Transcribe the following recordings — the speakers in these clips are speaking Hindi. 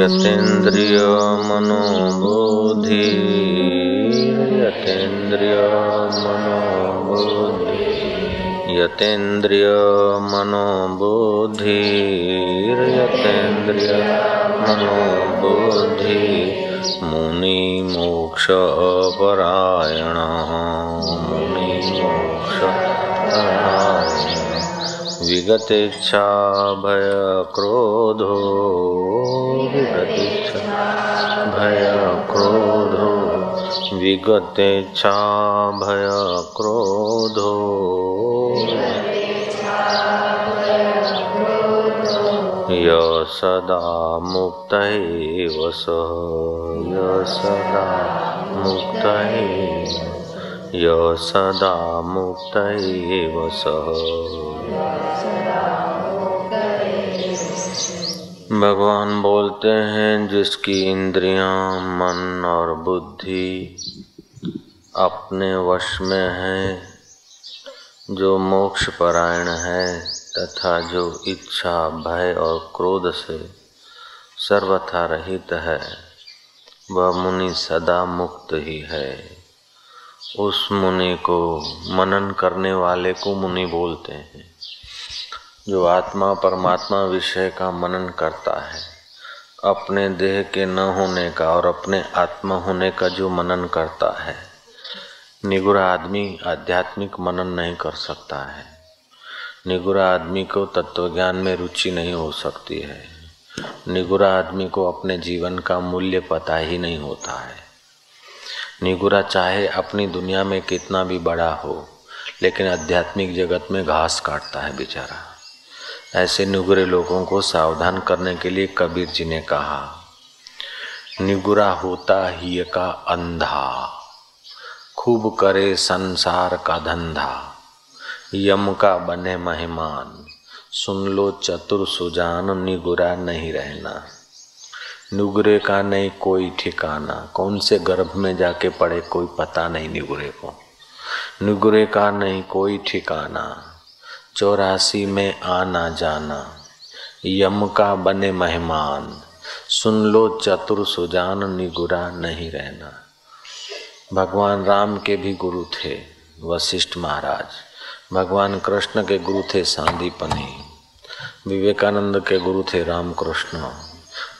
यतेन्द्रिय मनोबोधि यतेन्द्रिय मनोबोधि यतेन्द्रिय मनोबोधि यतेन्द्रिय मनोबोधि मुनि मोक्ष परायण विगतेच्छा भय क्रोधो विगतेच्छा भय क्रोधो य सदा मुक्त सः, य सदा मुक्त य सदा मुक्त एव सः। भगवान बोलते हैं जिसकी इंद्रियाँ, मन और बुद्धि अपने वश में है जो मोक्ष परायण है तथा जो इच्छा भय और क्रोध से सर्वथा रहित है वह मुनि सदा मुक्त ही है। उस मुनि को मनन करने वाले को मुनि बोलते हैं। जो आत्मा परमात्मा विषय का मनन करता है, अपने देह के न होने का और अपने आत्मा होने का जो मनन करता है, निगुरा आदमी आध्यात्मिक मनन नहीं कर सकता है। निगुरा आदमी को तत्वज्ञान में रुचि नहीं हो सकती है। निगुरा आदमी को अपने जीवन का मूल्य पता ही नहीं होता है। निगुरा चाहे अपनी दुनिया में कितना भी बड़ा हो, लेकिन आध्यात्मिक जगत में घास काटता है बेचारा। ऐसे निगुरे लोगों को सावधान करने के लिए कबीर जी ने कहा, निगुरा होता ही का अंधा, खूब करे संसार का धंधा, यम का बने मेहमान, सुन लो चतुर सुजान, निगुरा नहीं रहना। नुगरे का नहीं कोई ठिकाना, कौन से गर्भ में जाके पड़े कोई पता नहीं निगुरे को। निगुरे का नहीं कोई ठिकाना चौरासी में आना जाना। यम का बने मेहमान। सुन लो चतुर सुजान, निगुरा नहीं रहना। भगवान राम के भी गुरु थे वशिष्ठ महाराज। भगवान कृष्ण के गुरु थे सांदीपनी विवेकानंद के गुरु थे रामकृष्ण।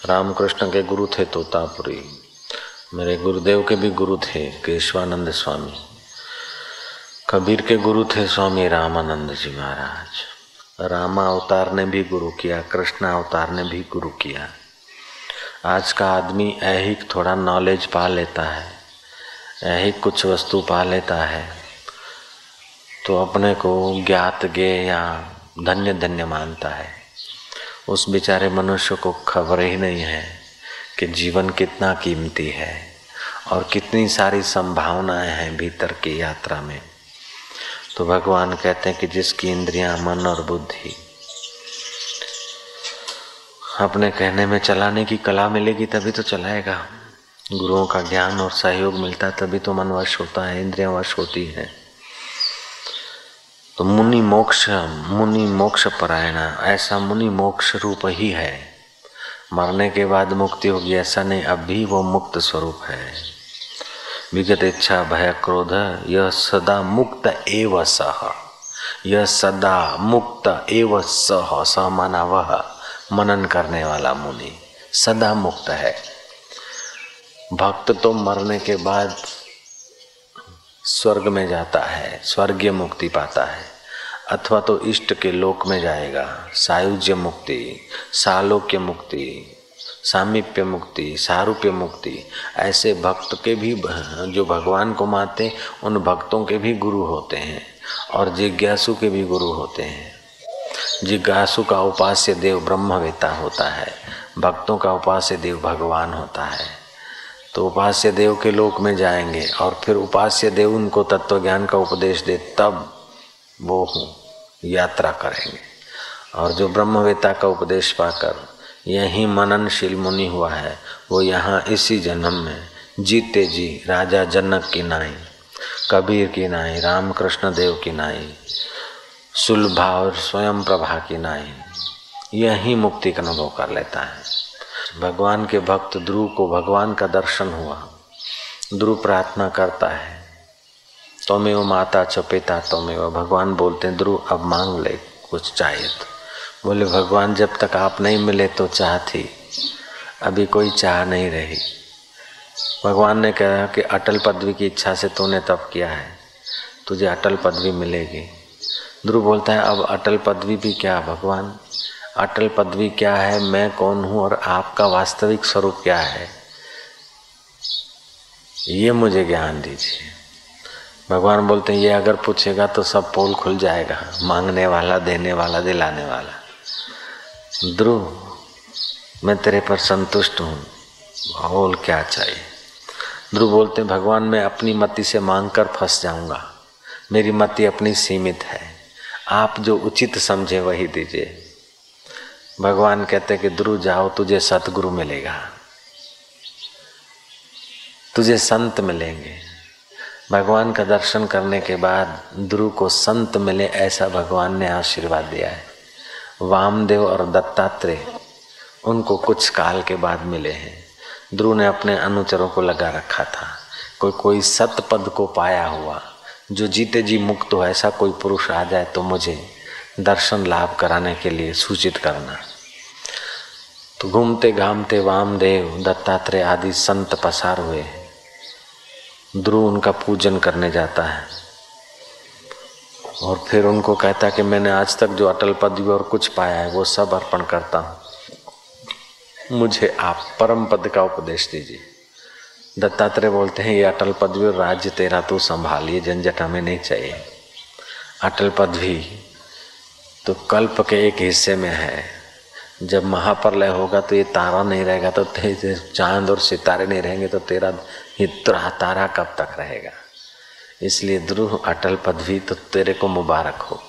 रामकृष्ण के गुरु थे तोतापुरी। मेरे गुरुदेव के भी गुरु थे केशवानंद स्वामी। कबीर के गुरु थे स्वामी रामानंद जी महाराज। रामा अवतार ने भी गुरु किया, कृष्ण अवतार ने भी गुरु किया। आज का आदमी ऐहिक थोड़ा नॉलेज पा लेता है, ऐहिक कुछ वस्तु पा लेता है तो अपने को ज्ञात गे या धन्य धन्य मानता है। उस बेचारे मनुष्य को खबर ही नहीं है कि जीवन कितना कीमती है और कितनी सारी संभावनाएँ हैं भीतर की यात्रा में। तो भगवान कहते हैं कि जिसकी इंद्रियाँ मन और बुद्धि अपने कहने में चलाने की कला मिलेगी तभी तो चलाएगा। गुरुओं का ज्ञान और सहयोग मिलता है, तभी तो मन वश होता है इंद्रियाँ वश होती हैं। तो मुनि मोक्ष मुनि मोक्ष परायण, ऐसा मुनि मोक्ष रूप ही है। मरने के बाद मुक्ति होगी, ऐसा नहीं अब भी वो मुक्त स्वरूप है। विगत इच्छा भय क्रोध यह सदा मुक्त एव सह यह सदा मुक्त एव सह सह माना वह मनन करने वाला मुनि, सदा मुक्त है। भक्त तो मरने के बाद स्वर्ग में जाता है, स्वर्गीय मुक्ति पाता है, अथवा तो इष्ट के लोक में जाएगा, सायुज्य मुक्ति, सालोक्य मुक्ति सामीप्य मुक्ति सारूप्य मुक्ति ऐसे भक्त के भी जो भगवान को मानते उन भक्तों के भी गुरु होते हैं और जिज्ञासु के भी गुरु होते हैं। जिज्ञासु का उपास्य देव ब्रह्मवेता होता है, भक्तों का उपास्य देव भगवान होता है। तो उपास्य देव के लोक में जाएँगे और फिर उपास्य देव उनको तत्व ज्ञान का उपदेश दे, तब वो यात्रा करेंगे। और जो ब्रह्मवेता का उपदेश पाकर यही मननशील मुनि हुआ है। वो यहाँ इसी जन्म में जीते जी, राजा जनक की नाई, कबीर की नाई, रामकृष्ण देव की नाई, सुलभा और स्वयं प्रभा की नाई। यही मुक्ति का अनुभव कर लेता है। भगवान के भक्त ध्रुव को भगवान का दर्शन हुआ। ध्रुव प्रार्थना करता है। तो में वो माता च पिता तो में वो भगवान बोलते हैं ध्रुव अब मांग ले, कुछ चाहिए तो। बोले, भगवान, जब तक आप नहीं मिले तो चाह थी। अभी कोई चाह नहीं रही। भगवान ने कहा कि अटल पदवी की इच्छा से तूने तब किया है, तुझे अटल पदवी मिलेगी। ध्रुव बोलता है, अब अटल पदवी भी क्या, भगवान? अटल पदवी क्या है? मैं कौन हूँ और आपका वास्तविक स्वरूप क्या है? ये मुझे ज्ञान दीजिए। भगवान बोलते हैं, ये अगर पूछेगा तो सब पोल खुल जाएगा, मांगने वाला, देने वाला, दिलाने वाला। ध्रुव मैं तेरे पर संतुष्ट हूँ। बोल क्या चाहिए? ध्रुव बोलते भगवान, मैं अपनी मति से मांग कर फंस जाऊँगा। मेरी मति अपनी सीमित है। आप जो उचित समझे, वही दीजिए। भगवान कहते कि ध्रुव जाओ, तुझे सतगुरु मिलेगा। तुझे संत मिलेंगे। भगवान का दर्शन करने के बाद ध्रुव को संत मिले, ऐसा भगवान ने आशीर्वाद दिया है। वामदेव और दत्तात्रेय, उनको कुछ काल के बाद मिले हैं। ध्रुव ने अपने अनुचरों को लगा रखा था। कोई कोई सत पद को पाया हुआ, जो जीते जी मुक्त हो, ऐसा कोई पुरुष आ जाए तो मुझे दर्शन लाभ कराने के लिए सूचित करना। तो घूमते घामते वामदेव, दत्तात्रेय आदि संत पसार हुए। ध्रुव उनका पूजन करने जाता है। और फिर उनको कहता कि मैंने आज तक जो अटल पदवी और कुछ पाया है, वो सब अर्पण करता हूँ। मुझे आप परम पद का उपदेश दीजिए। दत्तात्रेय बोलते हैं, ये अटल पदवी और राज्य तेरा तू संभालिए झंझट हमें नहीं चाहिए। अटल पदवी तो कल्प के एक हिस्से में है। जब महाप्रलय होगा तो ये तारा नहीं रहेगा तो चाँद और सितारे नहीं रहेंगे तो तेरा ये तारा कब तक रहेगा? इसलिए ध्रुव अटल पदवी तो तेरे को मुबारक हो।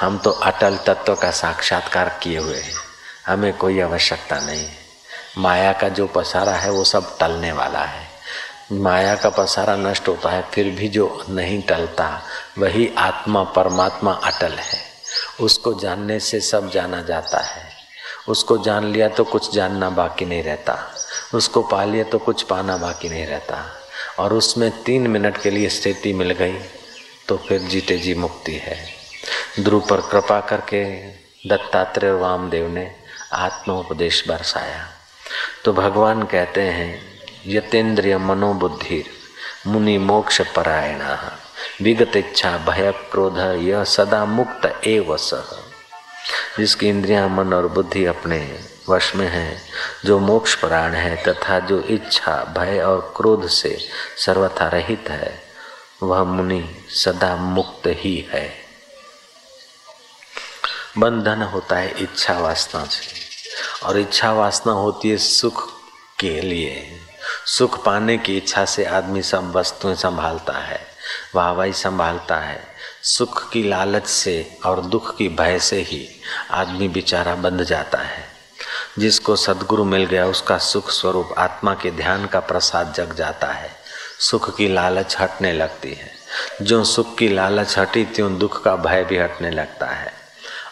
हम तो अटल तत्व का साक्षात्कार किए हुए हैं। हमें कोई आवश्यकता नहीं। है माया का जो पसारा है, वो सब टलने वाला है। माया का पसारा नष्ट होता है, फिर भी जो नहीं टलता, वही आत्मा परमात्मा अटल है। उसको जानने से सब जाना जाता है। उसको जान लिया तो कुछ जानना बाकी नहीं रहता। उसको पा लिया तो कुछ पाना बाकी नहीं रहता। और उसमें तीन मिनट के लिए स्थिति मिल गई तो फिर जीते जी मुक्ति है। ध्रुव पर कृपा करके दत्तात्रेय वामदेव ने आत्मोपदेश बरसाया। तो भगवान कहते हैं यतेन्द्रिय मनोबुद्धि मुनि मोक्ष परायण, विगत इच्छा भय क्रोध यह सदा मुक्त एव सह जिसकी इंद्रियाँ, मन और बुद्धि अपने वश में है। जो मोक्ष प्राण है तथा जो इच्छा, भय और क्रोध से सर्वथा रहित है, वह मुनि सदा मुक्त ही है। बंधन होता है इच्छा वासना से, और इच्छा वासना होती है सुख के लिए। सुख पाने की इच्छा से आदमी सब वस्तुएँ संभालता है, वाहवाही संभालता है। सुख की लालच से और दुख की भय से ही आदमी बेचारा बंध जाता है। जिसको सदगुरु मिल गया, उसका सुख स्वरूप आत्मा के ध्यान का प्रसाद जग जाता है। सुख की लालच हटने लगती है। जो सुख की लालच हटी, त्यों दुख का भय भी हटने लगता है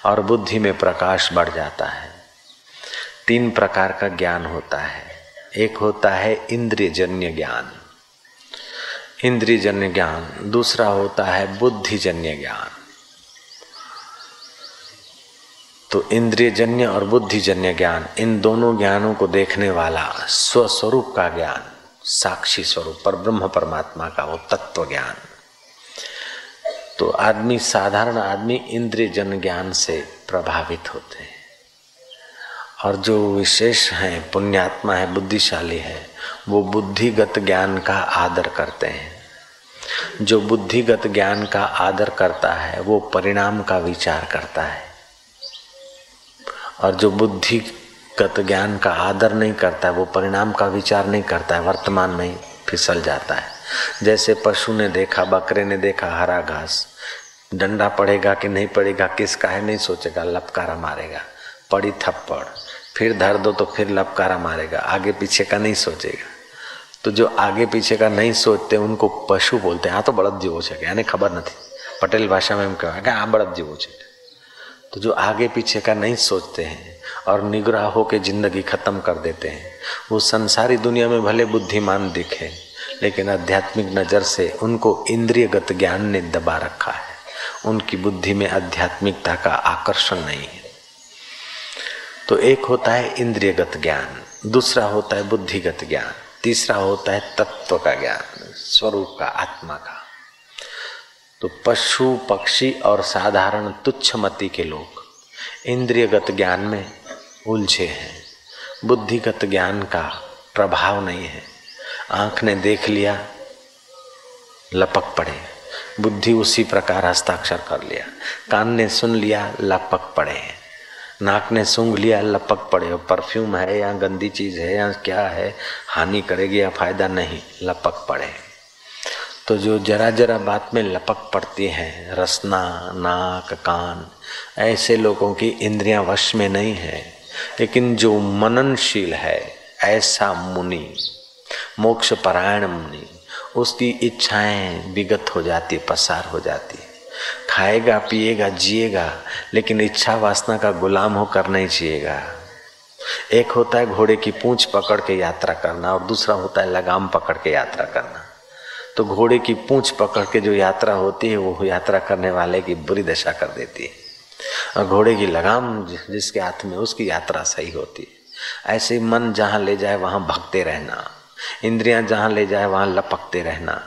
और बुद्धि में प्रकाश बढ़ जाता है। तीन प्रकार का ज्ञान होता है। एक होता है इंद्रियजन्य ज्ञान। इंद्रियजन्य ज्ञान। दूसरा होता है बुद्धिजन्य ज्ञान। तो इंद्रियजन्य और बुद्धिजन्य ज्ञान, इन दोनों ज्ञानों को देखने वाला स्वस्वरूप का ज्ञान, साक्षी स्वरूप पर ब्रह्म परमात्मा का वो तत्व ज्ञान। तो आदमी, साधारण आदमी इंद्रियजन्य ज्ञान से प्रभावित होते हैं। और जो विशेष हैं, पुण्यात्मा है, बुद्धिशाली है, वो बुद्धिगत ज्ञान का आदर करते हैं। जो बुद्धिगत ज्ञान का आदर करता है, वो परिणाम का विचार करता है। और जो बुद्धिगत ज्ञान का आदर नहीं करता है, वो परिणाम का विचार नहीं करता है, वर्तमान में ही फिसल जाता है। जैसे पशु ने देखा, बकरे ने देखा हरा घास, डंडा पड़ेगा कि नहीं पड़ेगा, किसका है नहीं सोचेगा, लपकारा मारेगा, पड़ी थप्पड़, फिर धर दो तो फिर लपकारा मारेगा, आगे पीछे का नहीं सोचेगा। तो जो आगे पीछे का नहीं सोचते, उनको पशु बोलते हैं। हाँ तो बड़द जीवो છે यानी खबर नहीं पटेल भाषा में हम कहें आ बड़द जीवो છે तो जो आगे पीछे का नहीं सोचते हैं और निग्रह होकर ज़िंदगी खत्म कर देते हैं, वो संसारी दुनिया में भले बुद्धिमान दिखे, लेकिन आध्यात्मिक नज़र से उनको इंद्रियगत ज्ञान ने दबा रखा है। उनकी बुद्धि में आध्यात्मिकता का आकर्षण नहीं है। तो एक होता है इंद्रियगत ज्ञान, दूसरा होता है बुद्धिगत ज्ञान, तीसरा होता है तत्व का ज्ञान, स्वरूप का, आत्मा का। तो पशु, पक्षी और साधारण तुच्छ मति के लोग इंद्रियगत ज्ञान में उलझे हैं। बुद्धिगत ज्ञान का प्रभाव नहीं है। आँख ने देख लिया, लपक पड़े। बुद्धि उसी प्रकार हस्ताक्षर कर लिया। कान ने सुन लिया, लपक पड़े। हैं नाक ने सूंघ लिया, लपक पड़े। परफ्यूम है या गंदी चीज़ है या क्या है, हानि करेगी या फ़ायदा नहीं, लपक पड़े। तो जो जरा जरा बात में लपक पड़ती है, रसना, नाक, कान, ऐसे लोगों की इंद्रियाँ वश में नहीं है, लेकिन जो मननशील है, ऐसा मुनि मोक्ष परायण मुनि, उसकी इच्छाएँ विगत हो जाती, पसार हो जाती। खाएगा, पिएगा, जिएगा, लेकिन इच्छा वासना का गुलाम होकर नहीं जिएगा। एक होता है घोड़े की पूंछ पकड़ के यात्रा करना और दूसरा होता है लगाम पकड़ के यात्रा करना। तो घोड़े की पूंछ पकड़ के जो यात्रा होती है, वो यात्रा करने वाले की बुरी दशा कर देती है। और घोड़े की लगाम जिसके हाथ में उसकी यात्रा सही होती है। ऐसे मन जहाँ ले जाए, वहाँ भगते रहना। इंद्रियाँ जहाँ ले जाए, वहाँ लपकते रहना।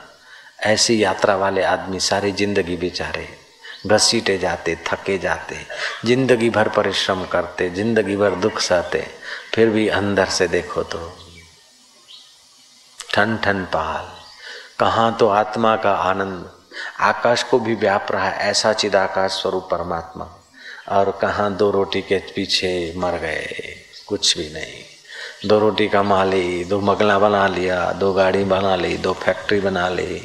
ऐसी यात्रा वाले आदमी सारी ज़िंदगी बेचारे। घसीटे जाते, थके जाते। ज़िंदगी भर परिश्रम करते, ज़िंदगी भर दुख सहते। फिर भी अंदर से देखो तो ठन ठन पाल। कहाँ तो आत्मा का आनंद। आकाश को भी व्याप रहा है, ऐसा चिदाकाश स्वरूप परमात्मा। और कहाँ दो रोटी के पीछे मर गए, कुछ भी नहीं। दो रोटी कमा ली, दो मगला बना लिया, दो गाड़ी बना ली, दो फैक्ट्री बना ली।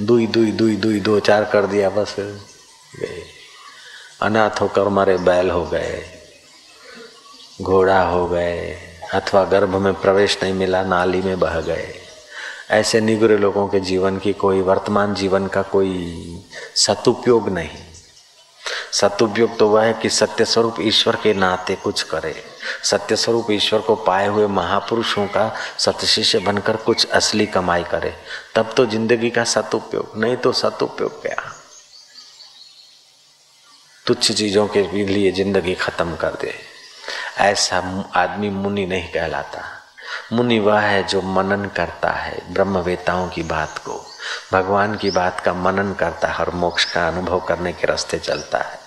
दुई दुई दुई दुई, दो, चार कर दिया बस। गए अनाथ होकर मरे, बैल हो गए, घोड़ा हो गए, अथवा गर्भ में प्रवेश नहीं मिला, नाली में बह गए। ऐसे निगुरे लोगों के जीवन की कोई, वर्तमान जीवन का कोई सदुपयोग नहीं। सदुपयोग तो वह है कि सत्य स्वरूप ईश्वर के नाते कुछ करे। सत्य स्वरूप ईश्वर को पाए हुए महापुरुषों का सतशिष्य बनकर कुछ असली कमाई करे, तब तो ज़िंदगी का सदुपयोग, नहीं तो सदुपयोग क्या? तुच्छ चीज़ों के लिए ज़िंदगी खत्म कर दे। ऐसा आदमी मुनि नहीं कहलाता। मुनि वह है जो मनन करता है ब्रह्मवेताओं की बात को। भगवान की बात का मनन करता है और मोक्ष का अनुभव करने के रास्ते चलता है।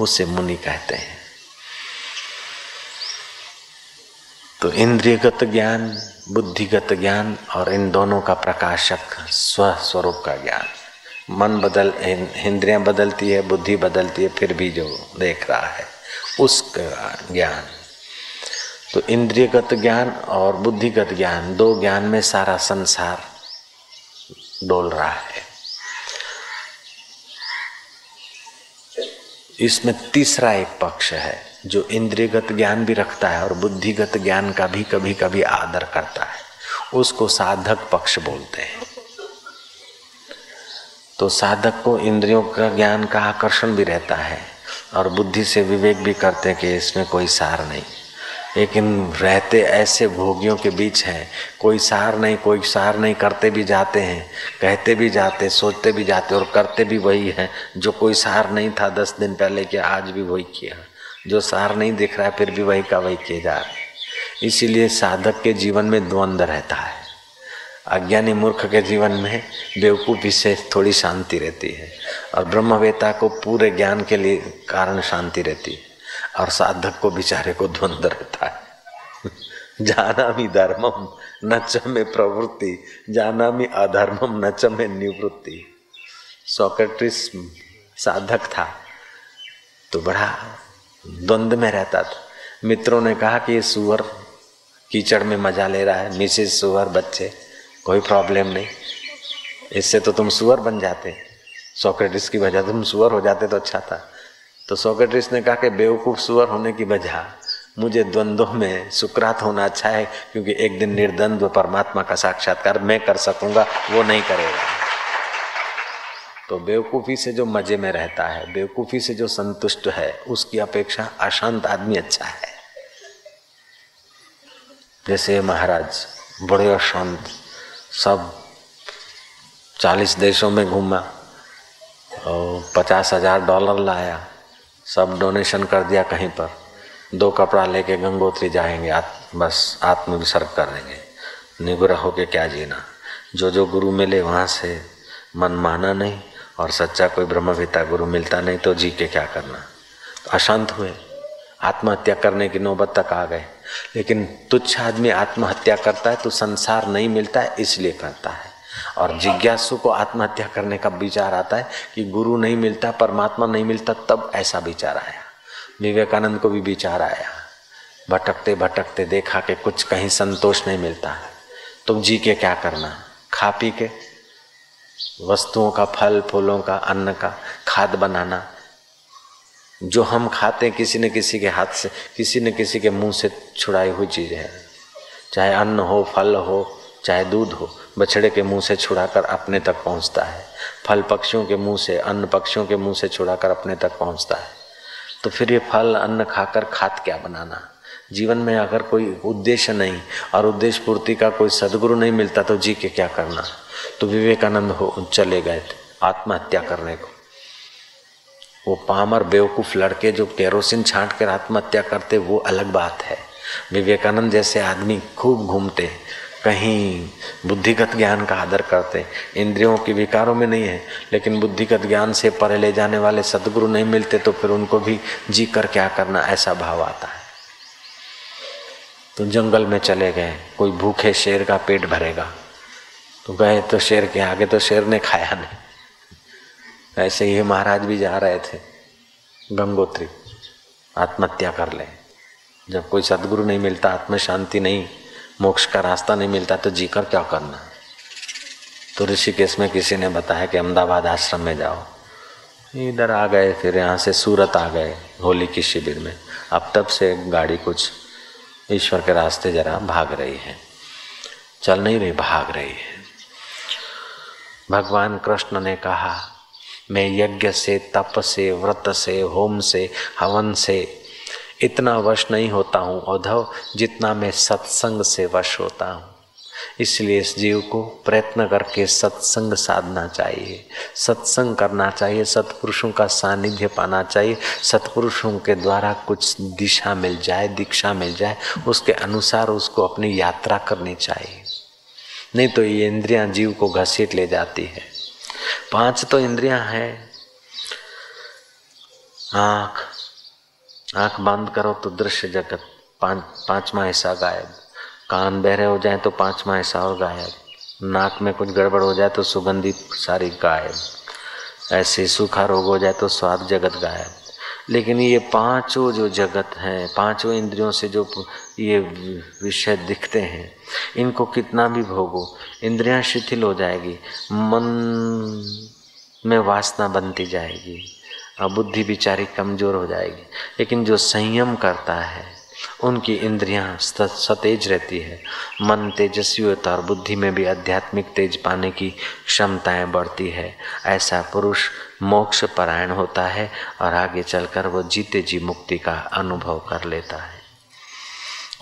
उसे मुनि कहते हैं। तो इंद्रियगत ज्ञान, बुद्धिगत ज्ञान और इन दोनों का प्रकाशक स्व स्वरूप का ज्ञान। मन बदल इंद्रियाँ बदलती है, बुद्धि बदलती है, फिर भी जो देख रहा है, उसका ज्ञान। तो इंद्रियगत ज्ञान और बुद्धिगत ज्ञान, दो ज्ञान में सारा संसार डोल रहा है। इसमें तीसरा एक पक्ष है, जो इंद्रियगत ज्ञान भी रखता है और बुद्धिगत ज्ञान का भी कभी कभी आदर करता है। उसको साधक पक्ष बोलते हैं। तो साधक को इंद्रियों का ज्ञान का आकर्षण भी रहता है और बुद्धि से विवेक भी करते हैं कि इसमें कोई सार नहीं। लेकिन रहते ऐसे भोगियों के बीच हैं। कोई सार नहीं, कोई सार नहीं, करते भी जाते हैं, कहते भी जाते सोचते भी जाते और करते भी वही हैं। जो कोई सार नहीं था दस दिन पहले किया आज भी वही किया। जो सार नहीं दिख रहा है, फिर भी वही का वही किए जा रहे इसीलिए साधक के जीवन में द्वंद्व रहता है। अज्ञानी मूर्ख के जीवन में बेवकूफ़ी से थोड़ी शांति रहती है। और ब्रह्मवेता को पूरे ज्ञान के लिए कारण शांति रहती है। और साधक को बेचारे को द्वंद्व रहता है। जाना मी धर्मम नच में प्रवृत्ति। जाना मी अधर्मम नच में निवृत्ति। सोक्रेटिस साधक था तो बड़ा द्वंद में रहता था। मित्रों ने कहा कि ये सुअर कीचड़ में मज़ा ले रहा है। मिसेज सुअर बच्चे, कोई प्रॉब्लम नहीं। इससे तो तुम सुअर बन जाते। सोक्रेटिस की वजह तुम सुअर हो जाते तो अच्छा था। तो सोक्रेटिस ने कहा कि बेवकूफ़ सुअर होने की वजह मुझे द्वंद्वों में सुकरात होना अच्छा है, क्योंकि एक दिन निर्द्वंद्व परमात्मा का साक्षात्कार मैं कर सकूँगा, वो नहीं करेगा। तो बेवकूफ़ी से जो मज़े में रहता है, बेवकूफ़ी से जो संतुष्ट है, उसकी अपेक्षा अशांत आदमी अच्छा है। जैसे महाराज, बड़े और शांत सब चालीस देशों में घूमा और पचास हज़ार डॉलर लाया। सब डोनेशन कर दिया कहीं पर। दो कपड़ा लेके गंगोत्री जाएँगे आत, बस आत्मविसर्ग कर देंगे। निगुरा होके क्या जीना? जो जो गुरु मिले वहाँ से मन माना नहीं और सच्चा कोई ब्रह्मविता गुरु मिलता नहीं तो जी के क्या करना? तो अशांत हुए। आत्महत्या करने की नौबत तक आ गए। लेकिन तुच्छ आदमी आत्महत्या करता है तो संसार नहीं मिलता है इसलिए करता है। और जिज्ञासु को आत्महत्या करने का विचार आता है कि गुरु नहीं मिलता, परमात्मा नहीं मिलता, तब ऐसा विचार आया। विवेकानंद को भी विचार आया। भटकते भटकते देखा कि कुछ कहीं संतोष नहीं मिलता। है तो जी के क्या करना? खा पी के? वस्तुओं का, फल, फूलों का, अन्न का, खाद बनाना। जो हम खाते हैं, किसी न किसी के हाथ से, किसी न किसी के मुँह से छुड़ाई हुई चीज़ है। चाहे अन्न हो, फल हो, चाहे दूध हो बछड़े के मुँह से छुड़ाकर अपने तक पहुँचता है। फल पक्षियों के मुँह से, अन्न पक्षियों के मुँह से छुड़ाकर अपने तक पहुँचता है। तो फिर ये फल, अन्न खाकर खाद क्या बनाना? जीवन में अगर कोई उद्देश्य नहीं और उद्देश्य पूर्ति का कोई सदगुरु नहीं मिलता तो जी के क्या करना? तो विवेकानंद हो, चले गए थे आत्महत्या करने को। वो पामर बेवकूफ़ लड़के जो केरोसिन छांट कर आत्महत्या करते, वो अलग बात है। विवेकानंद जैसे आदमी खूब घूमते कहीं बुद्धिगत ज्ञान का आदर करते। इंद्रियों के विकारों में नहीं है, लेकिन बुद्धिगत ज्ञान से परे ले जाने वाले सदगुरु नहीं मिलते तो फिर उनको भी जी कर क्या करना, ऐसा भाव आता है। तो जंगल में चले गए, कोई भूखे शेर का पेट भरेगा। तो गए तो शेर के आगे तो शेर ने खाया नहीं। ऐसे ही महाराज भी जा रहे थे, गंगोत्री, आत्महत्या कर ले। जब कोई सदगुरु नहीं मिलता आत्म शांति नहीं मोक्ष का रास्ता नहीं मिलता तो जीकर क्या करना? तो ऋषिकेश में किसी ने बताया कि अहमदाबाद आश्रम में जाओ। इधर आ गए, फिर यहाँ से सूरत आ गए, होली की शिविर में। अब तब से गाड़ी कुछ ईश्वर के रास्ते जरा भाग रही है। चल नहीं रही, भाग रही है। भगवान कृष्ण ने कहा, मैं यज्ञ से, तप से, व्रत से, होम से, हवन से इतना वश नहीं होता हूँ औधव जितना मैं सत्संग से वश होता हूँ। इसलिए इस जीव को प्रयत्न करके सत्संग साधना चाहिए। सत्संग करना चाहिए, सत्पुरुषों का सानिध्य पाना चाहिए। सत्पुरुषों के द्वारा कुछ दिशा मिल जाए, दीक्षा मिल जाए, उसके अनुसार उसको अपनी यात्रा करनी चाहिए। नहीं तो ये इंद्रियाँ जीव को घसीट ले जाती है। पाँच तो इंद्रियाँ हैं। आँख आँख बंद करो तो दृश्य जगत पाँच, पांचवा हिस्सा गायब। कान बहरे हो जाए तो पांचवा हिस्सा और गायब। नाक में कुछ गड़बड़ हो जाए तो सुगंधी सारी गायब। ऐसे सूखा रोग हो जाए तो स्वाद जगत गायब। लेकिन ये पाँचों जो जगत हैं, पाँचों इंद्रियों से जो ये विषय दिखते हैं, इनको कितना भी भोगो, इंद्रियाँ शिथिल हो जाएगी, मन में वासना बनती जाएगी। और बुद्धि बिचारी कमज़ोर हो जाएगी। लेकिन जो संयम करता है, उनकी इंद्रियाँ सतेज रहती है। मन तेजस्वी होता और बुद्धि में भी आध्यात्मिक तेज पाने की क्षमताएँ बढ़ती है। ऐसा पुरुष मोक्ष परायण होता है और आगे चलकर वो जीते जी मुक्ति का अनुभव कर लेता है।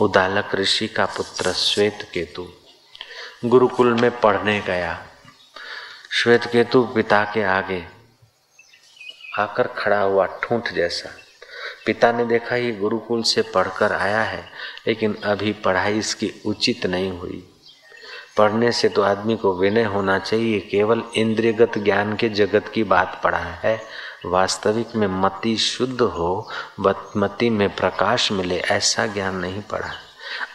उदालक ऋषि का पुत्र श्वेत केतु गुरुकुल में पढ़ने गया। श्वेत केतु पिता के आगे आकर खड़ा हुआ ठूंठ जैसा। पिता ने देखा ये गुरुकुल से पढ़कर आया है, लेकिन अभी पढ़ाई इसकी उचित नहीं हुई। पढ़ने से तो आदमी को विनय होना चाहिए, केवल इंद्रियगत ज्ञान के जगत की बात पढ़ा है। वास्तविक में मति शुद्ध हो मति में प्रकाश मिले, ऐसा ज्ञान नहीं पढ़ा।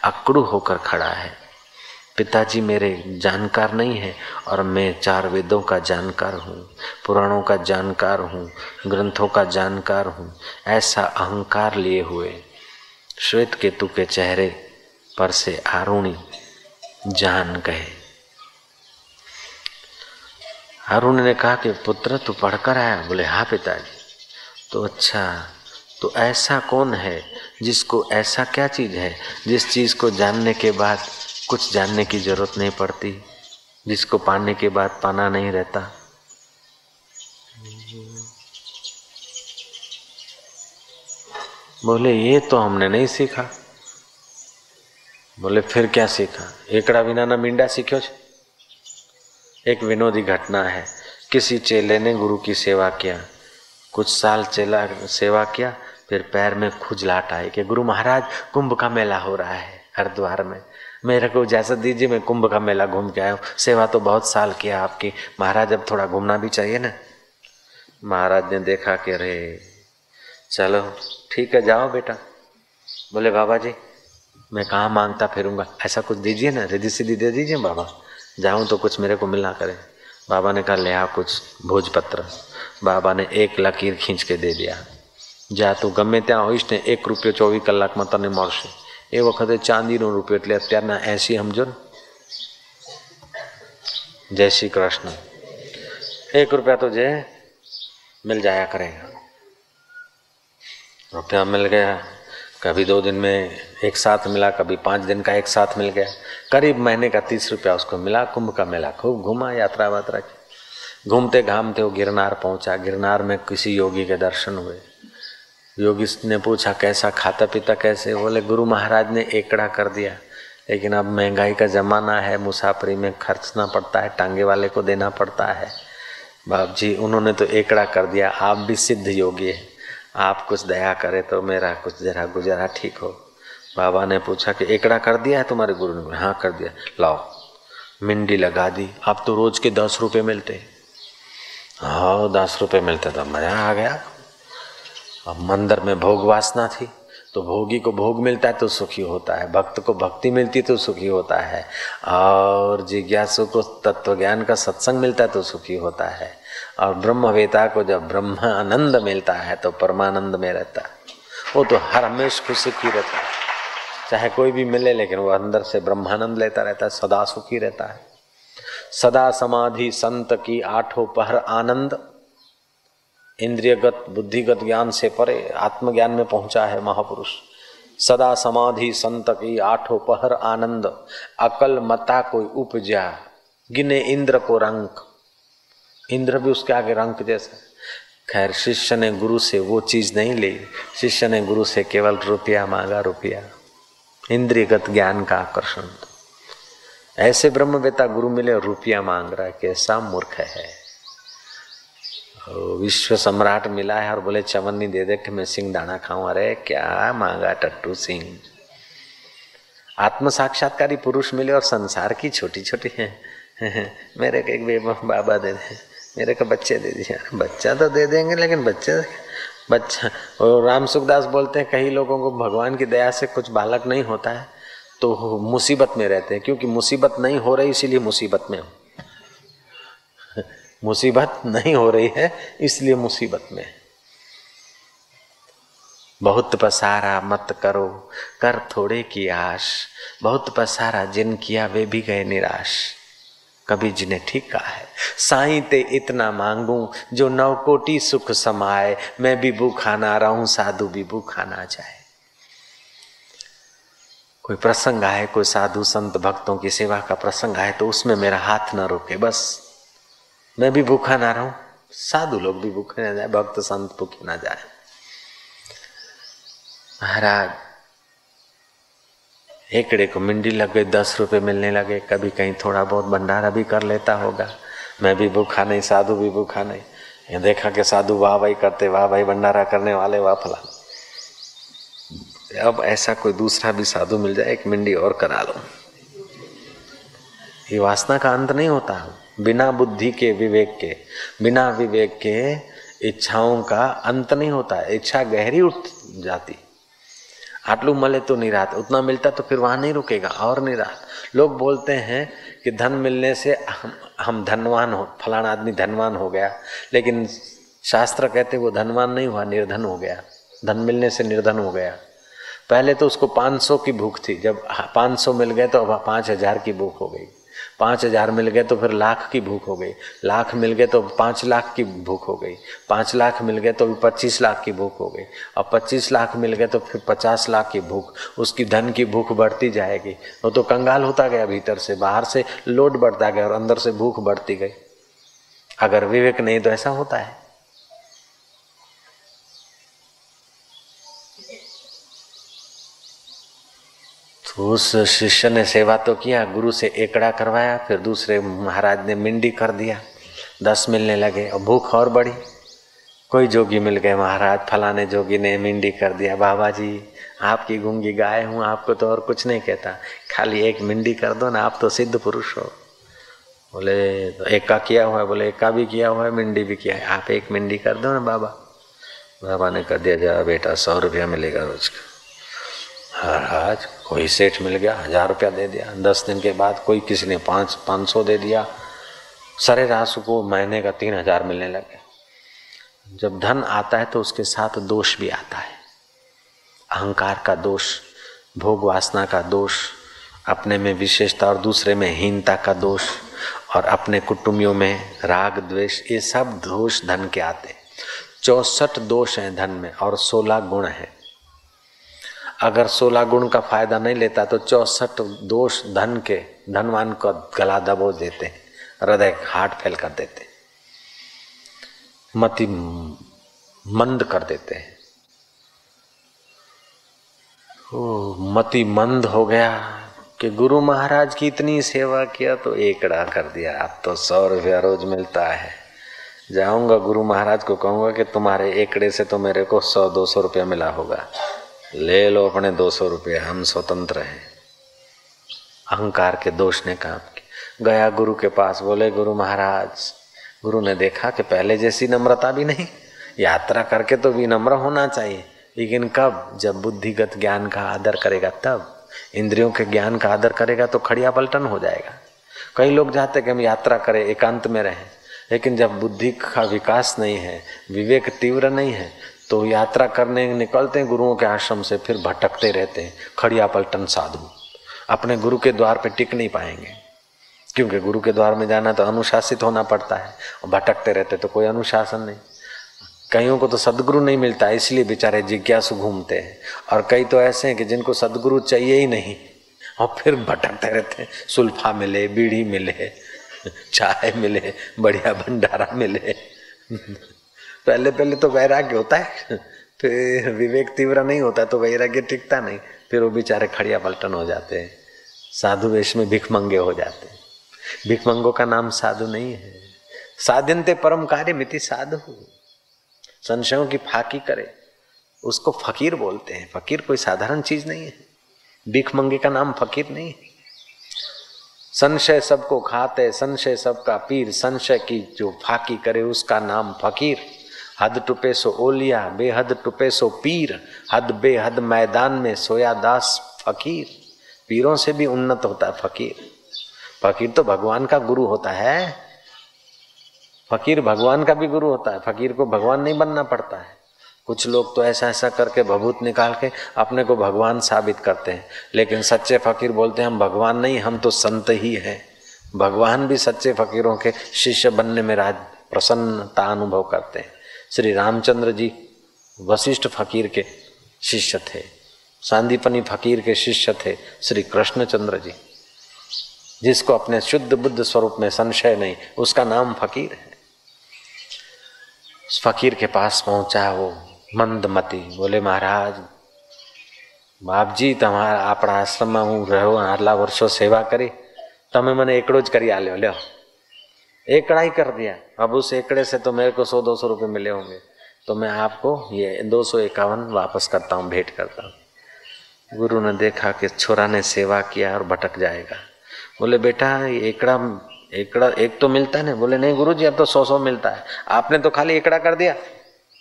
अकड़ू होकर खड़ा है। पिताजी मेरे जानकार नहीं है और मैं चार वेदों का जानकार हूँ, पुराणों का जानकार हूँ, ग्रंथों का जानकार हूँ। ऐसा अहंकार लिए हुए श्वेत केतु के चेहरे पर से आरुणी जान गए। अरुण ने कहा कि, पुत्र, तू पढ़कर आया? बोले हाँ पिताजी। तो अच्छा तो ऐसा कौन है जिसको ऐसा क्या चीज़ है, जिस चीज़ को जानने के बाद कुछ जानने की ज़रूरत नहीं पड़ती, जिसको पाने के बाद पाना नहीं रहता। बोले, ये तो हमने नहीं सीखा। बोले, फिर क्या सीखा? एकड़ा बिना ना मींडा सीखो एक विनोदी घटना है। किसी चेले ने गुरु की सेवा किया। कुछ साल चेला सेवा किया, फिर पैर में खुजलाट आई कि, गुरु महाराज, कुंभ का मेला हो रहा है हरिद्वार में। मेरे को जैसा दीजिए मैं कुंभ का मेला घूम के आया सेवा तो बहुत साल किया आपकी महाराज अब थोड़ा घूमना भी चाहिए ना महाराज ने देखा कि अरे चलो ठीक है जाओ बेटा बोले बाबा जी मैं कहाँ मांगता फिरूंगा ऐसा कुछ दीजिए ना रिधि सीधी दे दीजिए बाबा जाऊं तो कुछ मेरे को मिलना करे बाबा ने कहा ले आ कुछ भोजपत्र बाबा ने एक लकीर खींच के दे दिया જા તું ગમે ત્યાં હોઈશ ને એક રૂપિયો ચોવીસ કલાકમાં તને મળશે એ વખતે ચાંદીનો રૂપિયો એટલે અત્યારના એસી સમજો ને जय श्री कृष्ण एक रुपया तो जय मिल जाया करेगा रुपया मिल गया कभी दो दिन में एक साथ मिला कभी पाँच दिन का एक साथ मिल गया करीब महीने का तीस रुपया उसको मिला कुंभ का मिला खूब घुमा यात्रा वात्रा की घूमते घामते वो गिरनार पहुंचा गिरनार में किसी योगी के दर्शन हुए योगी ने पूछा, कैसा खाता पीता कैसे? बोले, गुरु महाराज ने एकड़ा कर दिया, लेकिन अब महँगाई का ज़माना है, मुसाफरी में खर्चना पड़ता है, टांगे वाले को देना पड़ता है। बाप जी उन्होंने तो एकड़ा कर दिया, आप भी सिद्ध योगी हैं। आप कुछ दया करें तो मेरा कुछ जरा गुजरा ठीक हो। बाबा ने पूछा कि, एकड़ा कर दिया है तुम्हारे गुरु ने? हाँ कर दिया। लाओ, मिंडी लगा दी। आप तो रोज के दस रुपये मिलते हाँ। दस रुपये मिलते तो मज़ा आ गया। अब मंदिर में भोग वासना थी तो भोगी को भोग मिलता है तो सुखी होता है, भक्त को भक्ति मिलती तो सुखी होता है, और जिज्ञासु को तत्व ज्ञान का सत्संग मिलता है तो सुखी होता है, और ब्रह्मवेता को जब ब्रह्म आनंद मिलता है तो परमानंद में रहता है। वो तो हर हमेश खुशी की रहता है। चाहे कोई भी मिले, लेकिन वो अंदर से ब्रह्मानंद लेता रहता है, सदा सुखी रहता है। सदा समाधि संत की आठों पहर आनंद इंद्रियगत, बुद्धिगत ज्ञान से परे आत्मज्ञान में पहुँचा है महापुरुष। सदा समाधि संत की आठों पहर आनंद, अकल मता कोई उपजा, गिने इंद्र को रंक। इंद्र भी उसके आगे रंक जैसा। खैर, शिष्य ने गुरु से वो चीज़ नहीं ली। शिष्य ने गुरु से केवल रुपया मांगा, रुपया। इंद्रियगत ज्ञान का आकर्षण। ऐसे ब्रह्मवेता गुरु मिले, रुपया मांग रहा है, कैसा मूर्ख है। विश्व सम्राट मिला है और बोले, चवन्नी दे दे, कि मैं सिंह दाना खाऊं। अरे, क्या मांगा टट्टू सिंह? आत्म साक्षात्कारी पुरुष मिले और संसार की छोटी छोटी है। मेरे को एक बाबा दे दे। मेरे को बच्चे दे दिए बच्चा तो दे देंगे, लेकिन बच्चे बच्चा और राम सुखदास बोलते हैं कई लोगों को भगवान की दया से कुछ बालक नहीं होता है तो मुसीबत में रहते हैं, क्योंकि मुसीबत नहीं हो रही, इसीलिए मुसीबत में हो। मुसीबत नहीं हो रही है, इसलिए मुसीबत में बहुत पसारा मत करो, कर थोड़े की आश। बहुत पसारा जिन किया वे भी गए निराश। कभी जिन्हें ठीक कहा है साई ते इतना मांगू, जो नव कोटि सुख समाए। मैं भी भूखा ना रहूँ, साधु भी भूखा ना जाए। कोई प्रसंग आए, कोई साधु संत भक्तों की सेवा का प्रसंग आए तो उसमें मेरा हाथ न रोके, बस। मैं भी भूखा ना रहूँ। साधु लोग भी भूखे ना जाए, भक्त संत भूखे ना जाए। महाराज एकड़े को मिंडी लग गई, दस रुपए मिलने लगे, कभी कहीं थोड़ा बहुत भंडारा भी कर लेता होगा। मैं भी भूखा नहीं, साधु भी भूखा नहीं। ये देखा कि साधु वाह भाई करते, वाह भाई भंडारा करने वाले, वाह फला अब ऐसा कोई दूसरा भी साधु मिल जाए, एक मिंडी और करा लो। ये वासना का अंत नहीं होता। बिना बुद्धि के विवेक के, बिना विवेक के इच्छाओं का अंत नहीं होता है इच्छा गहरी उठ जाती। आटलू मले तो नहीं रहा उतना मिलता तो फिर वहाँ नहीं रुकेगा, और नहीं रहा लोग बोलते हैं कि धन मिलने से हम हम धनवान हो, फलाना आदमी धनवान हो गया, लेकिन शास्त्र कहते वो धनवान नहीं हुआ, निर्धन हो गया। धन मिलने से निर्धन हो गया। पहले तो उसको 500 की भूख थी, जब 500 मिल गए तो अब पाँच हज़ार की भूख हो गई। पाँच हज़ार मिल गए तो फिर लाख की भूख हो गई। लाख मिल गए तो पाँच लाख की भूख हो गई। पाँच लाख मिल गए तो पच्चीस लाख की भूख हो गई। और पच्चीस लाख मिल गए तो फिर पचास लाख की भूख, उसकी धन की भूख बढ़ती जाएगी। वो तो कंगाल होता गया भीतर से, बाहर से लोड बढ़ता गया और अंदर से भूख बढ़ती गई। अगर विवेक नहीं तो ऐसा होता है। तो उस शिष्य ने सेवा तो किया, गुरु से एकड़ा करवाया, फिर दूसरे महाराज ने मिंडी कर दिया। दस मिलने लगे और भूख और बढ़ी। कोई जोगी मिल गए, महाराज फलाने जोगी ने मिंडी कर दिया। बाबा जी, आपकी गूँगी गाय हूँ, आपको तो और कुछ नहीं कहता। खाली एक मिंडी कर दो ना, आप तो सिद्ध पुरुष हो। बोले तो एक का किया हुआ है, बोले, एक का भी किया हुआ है, मिंडी भी किया है। आप एक मिंडी कर दो ना, बाबा। बाबा ने कर दिया, जा बेटा, सौ रुपया मिलेगा रोज का। हर आज कोई सेठ मिल गया, हज़ार रुपया दे दिया। दस दिन के बाद कोई किसी ने पाँच पाँच सौ दे दिया। सरे रासु को महीने का तीन हज़ार मिलने लगे। जब धन आता है तो उसके साथ दोष भी आता है। अहंकार का दोष, भोग वासना का दोष, अपने में विशेषता और दूसरे में हीनता का दोष, और अपने कुटुंबियों में राग, द्वेष, ये सब दोष धन के आते हैं। चौसठ दोष हैं धन में और सोलह गुण है। अगर सोलह गुण का फ़ायदा नहीं लेता तो चौसठ दोष धन के, धनवान को गला दबो देते हृदय हार्ट फेल कर देते मति मंद कर देते हैं। मति मंद हो गया कि गुरु महाराज की इतनी सेवा किया तो एकड़ा कर दिया, अब तो सौ रुपया रोज मिलता है। जाऊँगा गुरु महाराज को कहूँगा कि तुम्हारे एकड़े से तो मेरे को सौ, दो सौ रुपया मिला होगा। ले लो अपने दो सौ रुपये, हम स्वतंत्र हैं। अहंकार के दोष ने काम किया। गया गुरु के पास, बोले, गुरु महाराज, गुरु ने देखा कि पहले जैसी नम्रता भी नहीं, यात्रा करके तो विनम्र होना चाहिए। लेकिन कब? जब बुद्धिगत ज्ञान का आदर करेगा, तब। इंद्रियों के ज्ञान का आदर करेगा तो खड़िया पलटन हो जाएगा। कई लोग चाहते कि हम यात्रा करें, एकांत में रहें। लेकिन जब बुद्धि का विकास नहीं है, विवेक तीव्र नहीं है तो यात्रा करने निकलते हैं, गुरुओं के आश्रम से फिर भटकते रहते हैं। खड़िया पलटन साधु। अपने गुरु के द्वार पे टिक नहीं पाएँगे। क्योंकि गुरु के द्वार में जाना तो अनुशासित होना पड़ता है। और भटकते रहते तो कोई अनुशासन नहीं। कईयों को तो सदगुरु नहीं मिलता, इसलिए बेचारे जिज्ञासु घूमते हैं। और कई तो ऐसे हैं कि जिनको सदगुरु चाहिए ही नहीं, और फिर भटकते रहते हैं। सुल्फा मिले, बीड़ी मिले, चाय मिले, बढ़िया भंडारा मिले। पहले पहले तो वैराग्य होता है। फिर विवेक तीव्र नहीं होता तो वैराग्य टिकता नहीं। फिर वो बेचारे खड़िया पलटन हो जाते हैं। साधु वेश में भिखमंगे हो जाते हैं। भिकमंगो का नाम साधु नहीं है। साधनते परम कार्य मिति साधु। संशयों की फाकी करे। उसको फकीर बोलते हैं। फकीर कोई साधारण चीज़ नहीं है। भिखमंगे का नाम फकीर नहीं है। संशय सबको खाते, संशय सबका पीर, संशय की जो फाकी करे उसका नाम फकीर। हद टुपे सो ओलिया, बेहद टुपे सो पीर, हद बेहद मैदान में सोया दास फकीर। पीरों से भी उन्नत होता है फकीर। फकीर तो भगवान का गुरु होता है। फकीर भगवान का भी गुरु होता है। फकीर को भगवान नहीं बनना पड़ता है। कुछ लोग तो ऐसा ऐसा करके भभूत निकाल के अपने को भगवान साबित करते हैं। लेकिन सच्चे फकीर बोलते हैं, हम भगवान नहीं, हम तो संत ही हैं। भगवान भी सच्चे फकीरों के शिष्य बनने में राज, प्रसन्नता अनुभव करते हैं। श्री रामचंद्र जी वशिष्ठ फकीर के शिष्य थे सांदीपनी फकीर के शिष्य थे श्री कृष्णचंद्र जी जिसको अपने शुद्ध बुद्ध स्वरूप में संशय नहीं उसका नाम फकीर है उस फकीर के पास पहुंचा वो મંદમતી બોલે મહારાજ બાપજી તમારા આપણા આશ્રમમાં હું રહ્યો આટલા વર્ષો સેવા કરી તમે મને એકડો જ કરી આલ્યો લ્યો एकड़ा ही कर दिया। अब उस एकड़े से तो मेरे को सौ दो सौ रुपये मिले होंगे। तो मैं आपको ये दो सौ इक्यावन वापस करता हूँ, भेंट करता हूँ। गुरु ने देखा कि छोरा ने सेवा किया और भटक जाएगा। बोले, बेटा एकड़ा एकड़ा, एक तो मिलता है ना बोले, नहीं गुरु जी, अब तो सौ सौ मिलता है। आपने तो खाली एकड़ा कर दिया।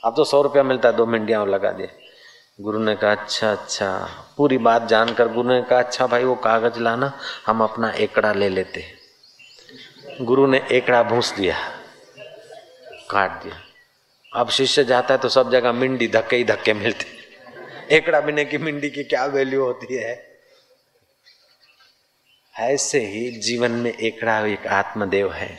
अब तो सौ रुपया मिलता है, दो मिंडिया लगा दिया गुरु ने कहा अच्छा अच्छा। पूरी बात जानकर गुरु ने कहा अच्छा भाई, वो कागज़ लाना, हम अपना एकड़ा ले लेते गुरु ने एकड़ा भूस दिया, काट दिया। अब शिष्य जाता है तो सब जगह मिंडी धक्के ही धक्के मिलते एकड़ा बिने की मिंडी की क्या वैल्यू होती है? ऐसे ही जीवन में एकड़ा एक आत्मदेव है।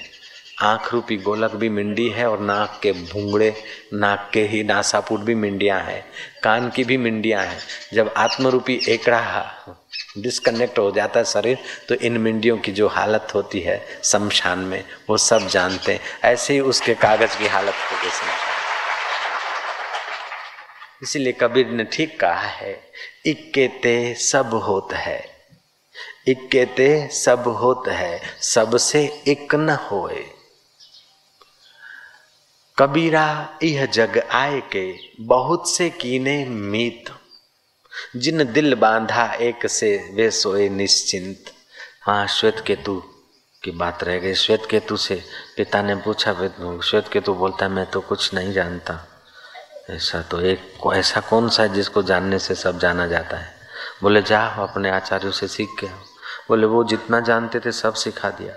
आँख रूपी गोलक भी मिंडी है और नाक के भूंगड़े, नाक के ही नासापुट भी मिंडिया है। कान की भी मिंडिया है। जब आत्मरूपी एकड़ा डिस्कनेक्ट हो जाता है शरीर तो इन मिंडियों की जो हालत होती है शमशान में, वो सब जानते हैं। ऐसे ही उसके कागज़ की हालत होगी शमशान इसीलिए कबीर ने ठीक कहा है इक्के ते सब होता है इक्के ते सब होत है, सबसे एक न होए। कबीरा यह जग आए के, बहुत से कीने मीत। जिन दिल बांधा, एक से वे सोए निश्चिंत। हाँ श्वेत केतु की बात रह गई। श्वेत केतु से पिता ने पूछा श्वेत केतु बोलता मैं तो कुछ नहीं जानता। ऐसा तो एक को ऐसा कौन सा है जिसको जानने से सब जाना जाता है? बोले जा अपने आचार्यों से सीख के बोले, वो जितना जानते थे, सब सिखा दिया।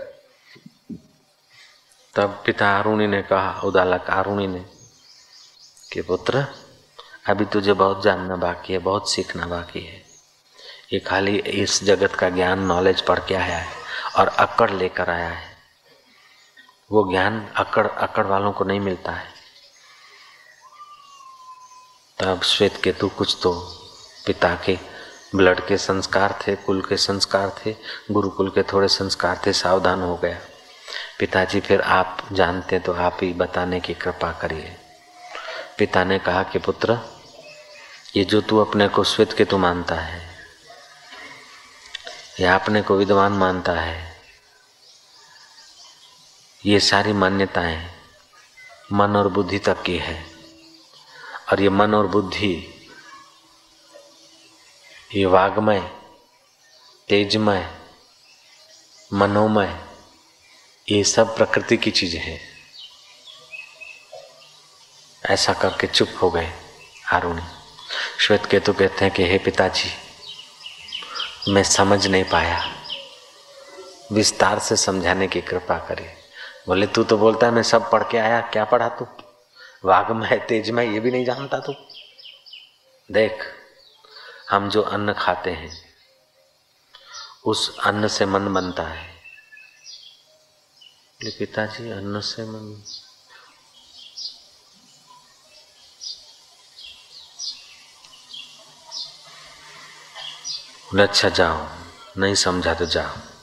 तब पिता अरुणी ने कहा, उदालक अरुणी ने, कि पुत्र अभी तुझे बहुत जानना बाकी है, बहुत सीखना बाकी है। ये खाली इस जगत का ज्ञान नॉलेज पढ़ के आया है और अकड़ लेकर आया है। वो ज्ञान अकड़ अकड़ वालों को नहीं मिलता है। तब श्वेत केतु कुछ तो पिता के, ब्लड के संस्कार थे, कुल के संस्कार थे, गुरुकुल के थोड़े संस्कार थे, सावधान हो गया। पिताजी फिर आप जानते तो आप ही बताने की कृपा करिए। पिता ने कहा कि पुत्र ये जो तू अपने को श्वेत के तू मानता है, या अपने को विद्वान मानता है, ये सारी मान्यताएँ मन और बुद्धि तक की है। और ये मन और बुद्धि, ये वाग्मय, तेजमय, मनोमय, ये सब प्रकृति की चीज़ें हैं। ऐसा करके चुप हो गए हारूणी श्वेत केतु कहते हैं कि हे पिताजी, मैं समझ नहीं पाया। विस्तार से समझाने की कृपा करिए बोले, तू तो बोलता है मैं सब पढ़ के आया, क्या पढ़ा तू? वाग्मय तेजमय ये भी नहीं जानता तू? देख, हम जो अन्न खाते हैं, उस अन्न से मन बनता है। पिताजी, अन्न से मन अच्छा जाओ नहीं समझा तो जाओ